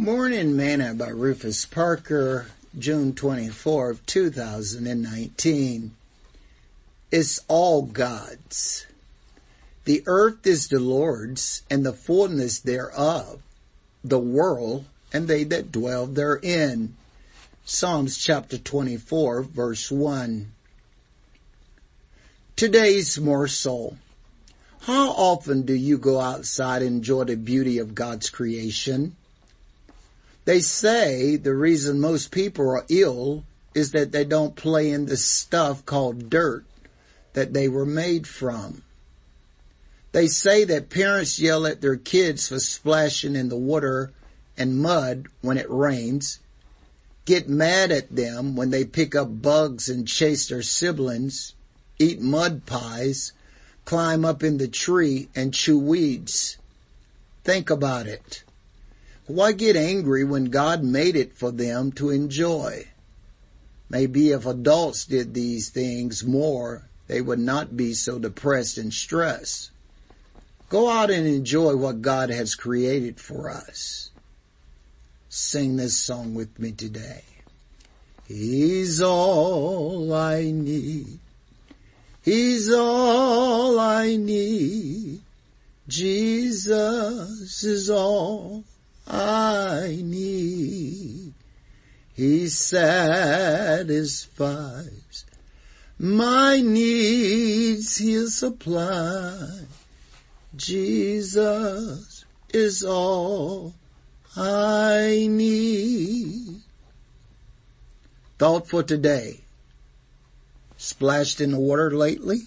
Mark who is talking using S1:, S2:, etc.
S1: Morning Manna by Rufus Parker, June 24, 2019. It's all God's. The earth is the Lord's and the fullness thereof, the world and they that dwell therein. Psalms chapter 24 verse 1. Today's morsel. How often do you go outside and enjoy the beauty of God's creation? They say the reason most people are ill is that they don't play in the stuff called dirt that they were made from. They say that parents yell at their kids for splashing in the water and mud when it rains, get mad at them when they pick up bugs and chase their siblings, eat mud pies, climb up in the tree and chew weeds. Think about it. Why get angry when God made it for them to enjoy? Maybe if adults did these things more, they would not be so depressed and stressed. Go out and enjoy what God has created for us. Sing this song with me today. He's all I need. He's all I need. Jesus is all need. He satisfies my needs he'll supply. Jesus is all I need. Thought for today. Splashed in the water lately?